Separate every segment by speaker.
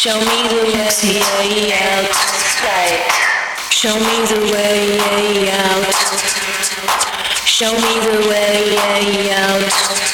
Speaker 1: Show me the way out. Show me the way out. Show me the way out.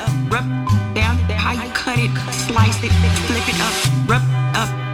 Speaker 1: up, rub down, how you cut it, slice it, flip it up, rub
Speaker 2: up.